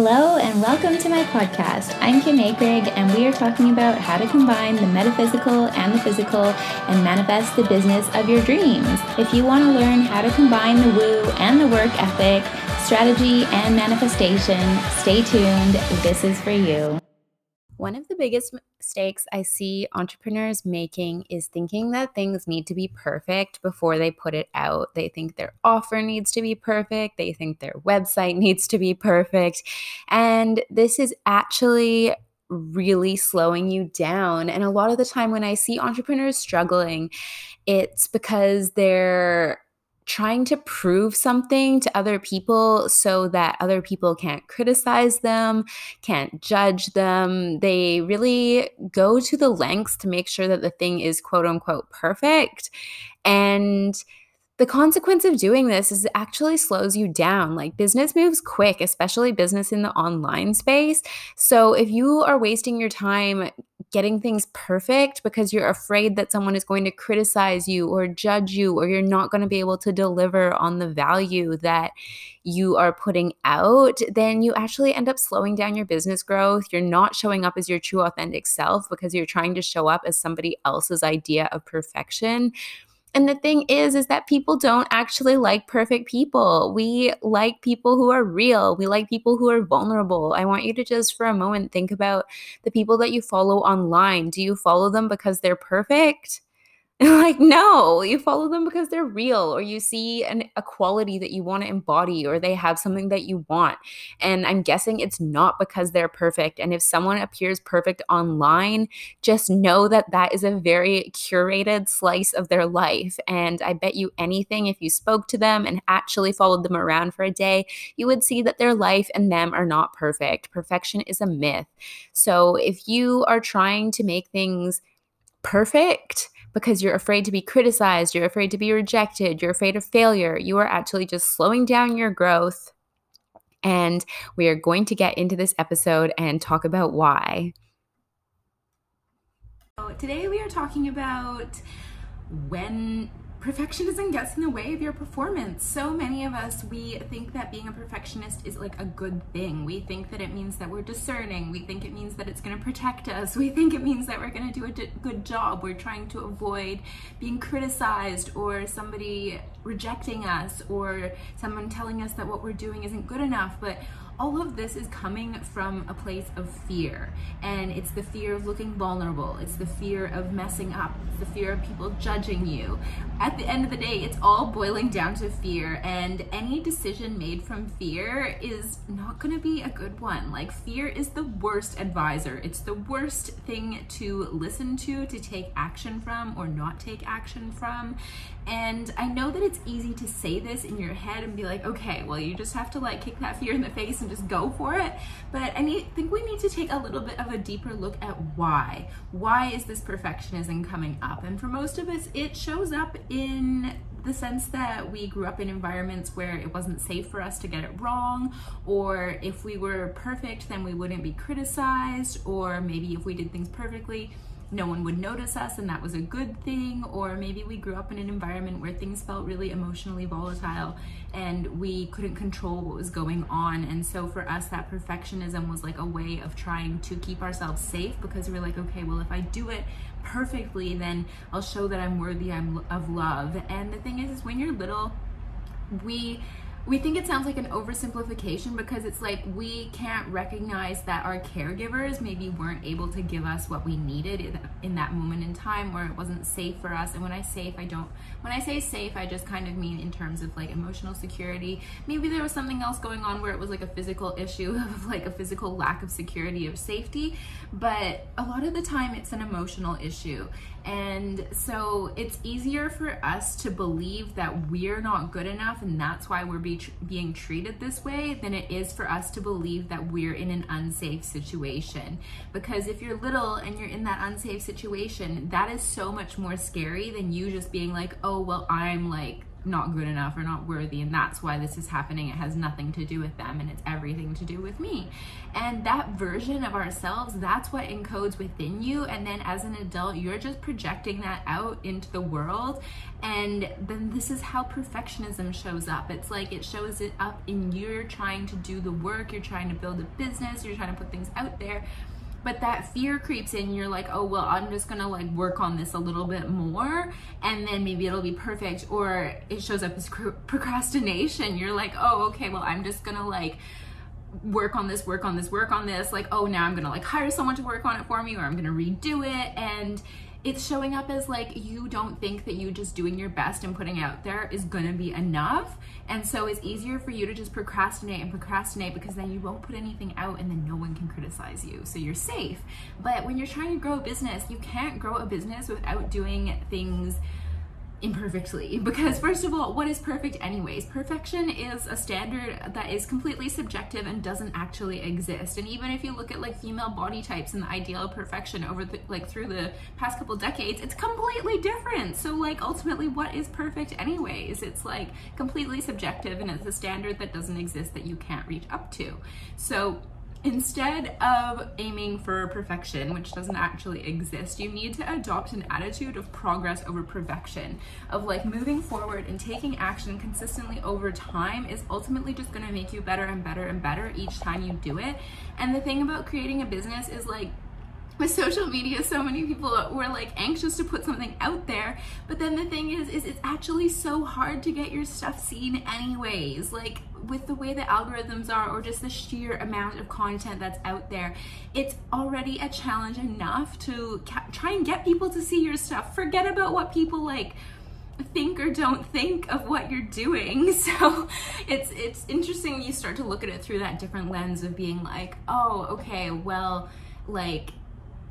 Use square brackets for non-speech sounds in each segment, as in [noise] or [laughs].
Hello, and welcome to my podcast. I'm Kim Akrig, and we are talking about how to combine the metaphysical and the physical and manifest the business of your dreams. If you want to learn how to combine the woo and the work ethic, strategy, and manifestation, stay tuned. This is for you. One of the biggest mistakes I see entrepreneurs making is thinking that things need to be perfect before they put it out. They think their offer needs to be perfect, they think their website [laughs] needs to be perfect. And this is actually really slowing you down. And a lot of the time, when I see entrepreneurs struggling, it's because they're trying to prove something to other people so that other people can't criticize them, can't judge them. They really go to the lengths to make sure that the thing is quote unquote perfect. And the consequence of doing this is it actually slows you down. Like business moves quick, especially business in the online space. So if you are wasting your time getting things perfect because you're afraid that someone is going to criticize you or judge you or you're not going to be able to deliver on the value that you are putting out, then you actually end up slowing down your business growth. You're not showing up as your true authentic self because you're trying to show up as somebody else's idea of perfection and the thing is, is that people don't actually like perfect people. We like people who are real. We like people who are vulnerable. I want you to just for a moment think about the people that you follow online. Do you follow them because they're perfect? [laughs] like no you follow them because they're real or you see an, a quality that you want to embody or they have something that you want. And i'm guessing it's not because they're perfect and if someone appears perfect online just know that that is a very curated slice of their life. And i bet you anything if you spoke to them and actually followed them around for a day you would see that their life and them are not perfect. Perfection is a myth. So if you are trying to make things perfect because you're afraid to be criticized, you're afraid to be rejected, you're afraid of failure. You are actually just slowing down your growth. And we are going to get into this episode and talk about why. Today, we are talking about when perfectionism gets in the way of your performance. So many of us, we think that being a perfectionist is like a good thing. We think that it means that we're discerning. We think it means that it's going to protect us. We think it means that we're going to do a good job. We're trying to avoid being criticized or somebody rejecting us or someone telling us that what we're doing isn't good enough. But all of this is coming from a place of fear. And it's the fear of looking vulnerable, it's the fear of messing up, it's the fear of people judging you. At the end of the day, it's all boiling down to fear. And any decision made from fear is not going to be a good one. Like, fear is the worst advisor, it's the worst thing to listen to, to take action from, or not take action from. And I know that it's easy to say this in your head and be like, okay, well, you just have to like kick that fear in the face and just go for it. But I need, think we need to take a little bit of a deeper look at why. Why is this perfectionism coming up? And for most of us, it shows up in the sense that we grew up in environments where it wasn't safe for us to get it wrong, or if we were perfect, then we wouldn't be criticized, or maybe if we did things perfectly, no one would notice us and that was a good thing. Or maybe we grew up in an environment where things felt really emotionally volatile and we couldn't control what was going on. And so for us that perfectionism was like a way of trying to keep ourselves safe because we are like okay well if I do it perfectly then I'll show that I'm worthy of love. And the thing is is when you're little we we think it sounds like an oversimplification because it's like we can't recognize that our caregivers maybe weren't able to give us what we needed in that moment in time where it wasn't safe for us. And when i say safe i don't when i say safe i just kind of mean in terms of like emotional security. Maybe there was something else going on where it was like a physical issue [laughs] of like a physical lack of security of safety. But a lot of the time it's an emotional issue and so it's easier for us to believe that we're not good enough and that's why we're be tr- being treated this way than it is for us to believe that we're in an unsafe situation. Because if you're little and you're in that unsafe situation, that is so much more scary than you just being like, oh, well, I'm like not good enough or not worthy and that's why this is happening. It has nothing to do with them and it's everything to do with me. And that version of ourselves that's what encodes within you and then as an adult you're just projecting that out into the world and then this is how perfectionism shows up. It's like it shows it up in you're trying to do the work you're trying to build a business you're trying to put things out there but that fear creeps in. You're like oh well i'm just gonna like work on this a little bit more and then maybe it'll be perfect or it shows up as procrastination. You're like oh okay well i'm just gonna like work on this work on this work on this. Like oh now i'm gonna like hire someone to work on it for me or i'm gonna redo it. And it's showing up as like you don't think that you just doing your best and putting out there is gonna be enough. And so it's easier for you to just procrastinate and procrastinate because then you won't put anything out and then no one can criticize you. So you're safe. But when you're trying to grow a business, you can't grow a business without doing things imperfectly. [laughs] Because first of all what is perfect anyways? Perfection is a standard that is completely subjective and doesn't actually exist. And even if you look at like female body types and the ideal of perfection over the like through the past couple decades it's completely different. So like ultimately what is perfect anyways? It's like completely subjective and it's a standard that doesn't exist that you can't reach up to. So Instead of aiming for perfection, which doesn't actually exist, you need to adopt an attitude of progress over perfection, of like moving forward and taking action consistently over time is ultimately just gonna make you better and better and better each time you do it. And the thing about creating a business is like, with social media so many people were like anxious to put something out there. But then the thing is is it's actually so hard to get your stuff seen anyways. Like with the way the algorithms are or just the sheer amount of content that's out there it's already a challenge enough to ca- try and get people to see your stuff. Forget about what people like think or don't think of what you're doing. [laughs] So it's it's interesting you start to look at it through that different lens of being like, oh, okay, well, like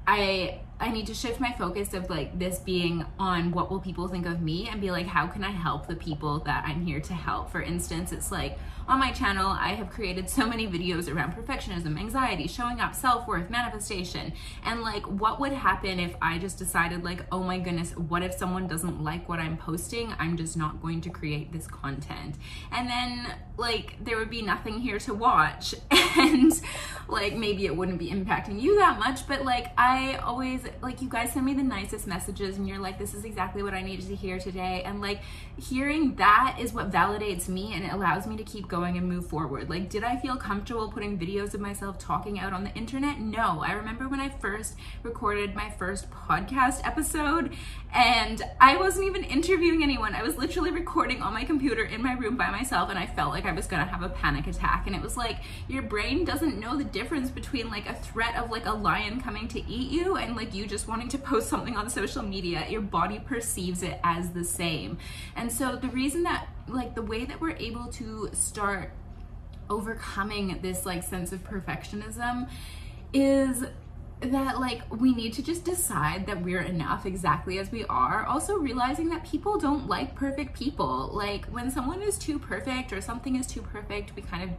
I I need to shift my focus of like this being on what will people think of me and be like how can I help the people that I'm here to help. For instance, it's like on my channel, I have created so many videos around perfectionism, anxiety, showing up, self-worth, manifestation, and like what would happen if I just decided like, "Oh my goodness, what if someone doesn't like what I'm posting? I'm just not going to create this content." And then like there would be nothing here to watch [laughs] and like maybe it wouldn't be impacting you that much, but like I always like you guys send me the nicest messages and you're like this is exactly what I needed to hear today and like hearing that is what validates me and it allows me to keep going going and move forward. Like, did I feel comfortable putting videos of myself talking out on the internet? No. I remember when I first recorded my first podcast episode and I wasn't even interviewing anyone. I was literally recording on my computer in my room by myself and I felt like I was gonna have a panic attack. And it was like, your brain doesn't know the difference between like a threat of like a lion coming to eat you and like you just wanting to [laughs] post something on social media. Your body perceives it as the same. And so the reason that like the way that we're able to start overcoming this like sense of perfectionism is that like we need to just decide that we're enough exactly as we are also realizing that people don't like perfect people like when someone is too perfect or something is too perfect we kind of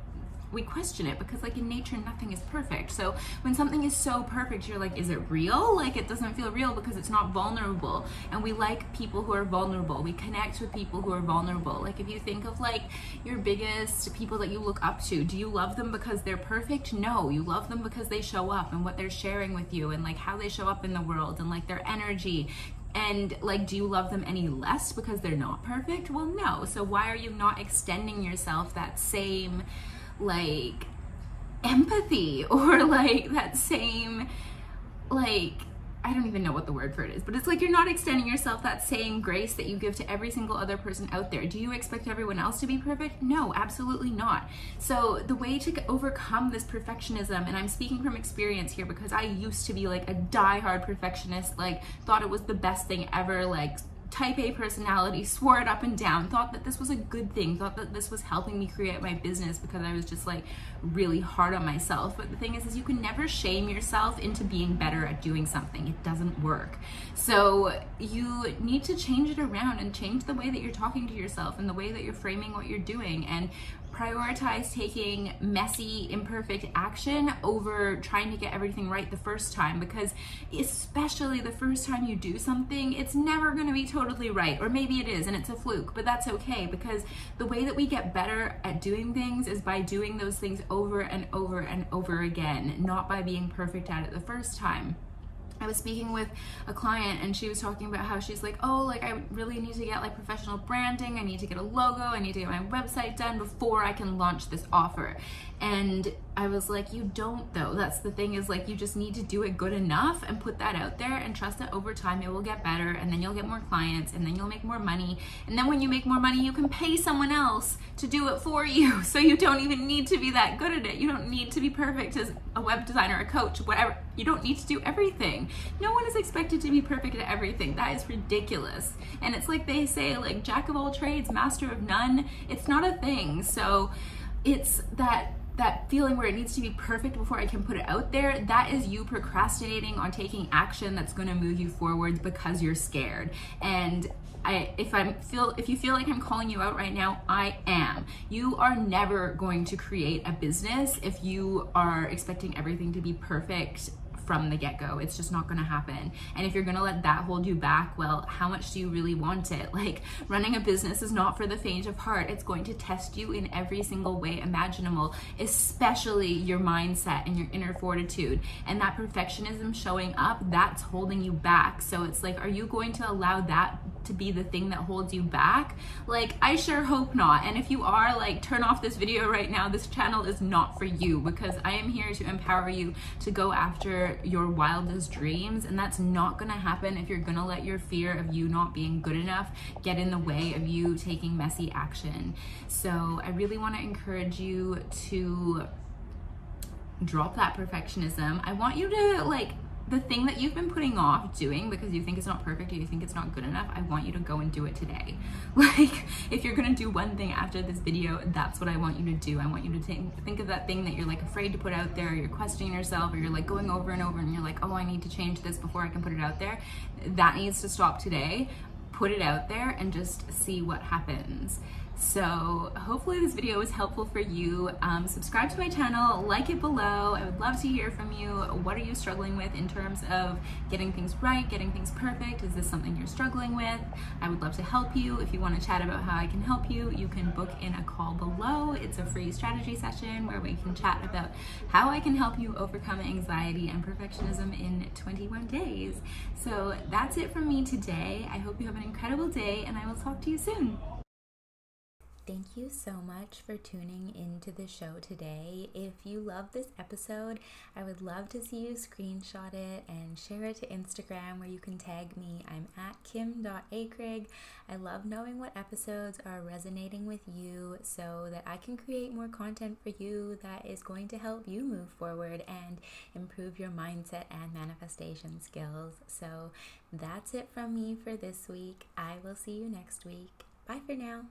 we question it because like in nature nothing is perfect. So when something is so perfect you're like is it real? Like it doesn't feel real because it's not vulnerable. And we like people who are vulnerable. We connect with people who are vulnerable. Like if you think of like your biggest people that you look up to do you love them because they're perfect? No you love them because they show up and what they're sharing with you and like how they show up in the world and like their energy. And like do you love them any less because they're not perfect? Well no. So why are you not extending yourself that same like empathy [laughs] or like that same like I don't even know what the word for it is, but it's like you're not extending yourself that same grace that you give to every single other person out there. Do you expect everyone else to be perfect? No, absolutely not. So, the way to overcome this perfectionism, and I'm speaking from experience here because I used to be like a die-hard perfectionist, like thought it was the best thing ever, like type A personality, swore it up and down, thought that this was a good thing, thought that this was helping me create my business because I was just like really hard on myself. But the thing is, is you can never shame yourself into being better at doing something. It doesn't work. So you need to change it around and change the way that you're talking to yourself and the way that you're framing what you're doing and prioritize taking messy, imperfect action over trying to get everything right the first time because, especially the first time you do something, it's never going to be totally right. Or maybe it is and it's a fluke, but that's okay because the way that we get better at doing things is by doing those things over and over and over again, not by being perfect at it the first time. I was speaking with a client and she was talking about how she's like, oh, like I really need to get like professional branding. I need to get a logo. I need to get my website done before I can launch this offer. And I was like, you don't though. That's the thing is like you just need to do it good enough and put that out there and trust that over time it will get better and then you'll get more clients and then you'll make more money. And then when you make more money, you can pay someone else to do it for you. [laughs] So you don't even need to be that good at it. You don't need to be perfect as a web designer, a coach, whatever. You don't need to do everything. No one is expected to be perfect at everything. That is ridiculous. And it's like they say like jack of all trades, master of none. It's not a thing. So it's that that feeling where it needs to be perfect before I can put it out there, that is you procrastinating on taking action that's going to move you forward because you're scared. And I, if I feel if you feel like I'm calling you out right now, I am. You are never going to create a business if you are expecting everything to be perfect from the get go. It's just not going to happen. And if you're going to let that hold you back, well, how much do you really want it? [laughs] Like, running a business is not for the faint of heart. It's going to test you in every single way imaginable, especially your mindset and your inner fortitude. And that perfectionism showing up, that's holding you back. So it's like, are you going to allow that to be the thing that holds you back? Like, I sure hope not. And if you are, like, turn off this video right now. This channel is not for you because I am here to empower you to go after your wildest dreams. And that's not gonna happen if you're gonna let your fear of you not being good enough get in the way of you taking messy action. So I really wanna encourage you to drop that perfectionism. I want you to like the thing that you've been putting off doing because you think it's not perfect or you think it's not good enough, I want you to go and do it today. [laughs] Like, if you're gonna do one thing after this video, that's what I want you to do. I want you to think, think of that thing that you're like afraid to put out there, or you're questioning yourself, or you're like going over and over and you're like, oh, I need to change this before I can put it out there. That needs to stop today. Put it out there and just see what happens. So hopefully this video was helpful for you. Um, subscribe to my channel, like it below. I would love to hear from you. What are you struggling with in terms of getting things right, getting things perfect? Is this something you're struggling with? I would love to help you. If you want to chat about how I can help you, you can book in a call below. It's a free strategy session where we can chat about how I can help you overcome anxiety and perfectionism in 21 days. So that's it from me today. I hope you have an incredible day and I will talk to you soon. Thank you so much for tuning into the show today. If you love this episode, I would love to see you screenshot it and share it to Instagram where you can tag me. I'm at kim.acrig. I love knowing what episodes are resonating with you so that I can create more content for you that is going to help you move forward and improve your mindset and manifestation skills. So that's it from me for this week. I will see you next week. Bye for now.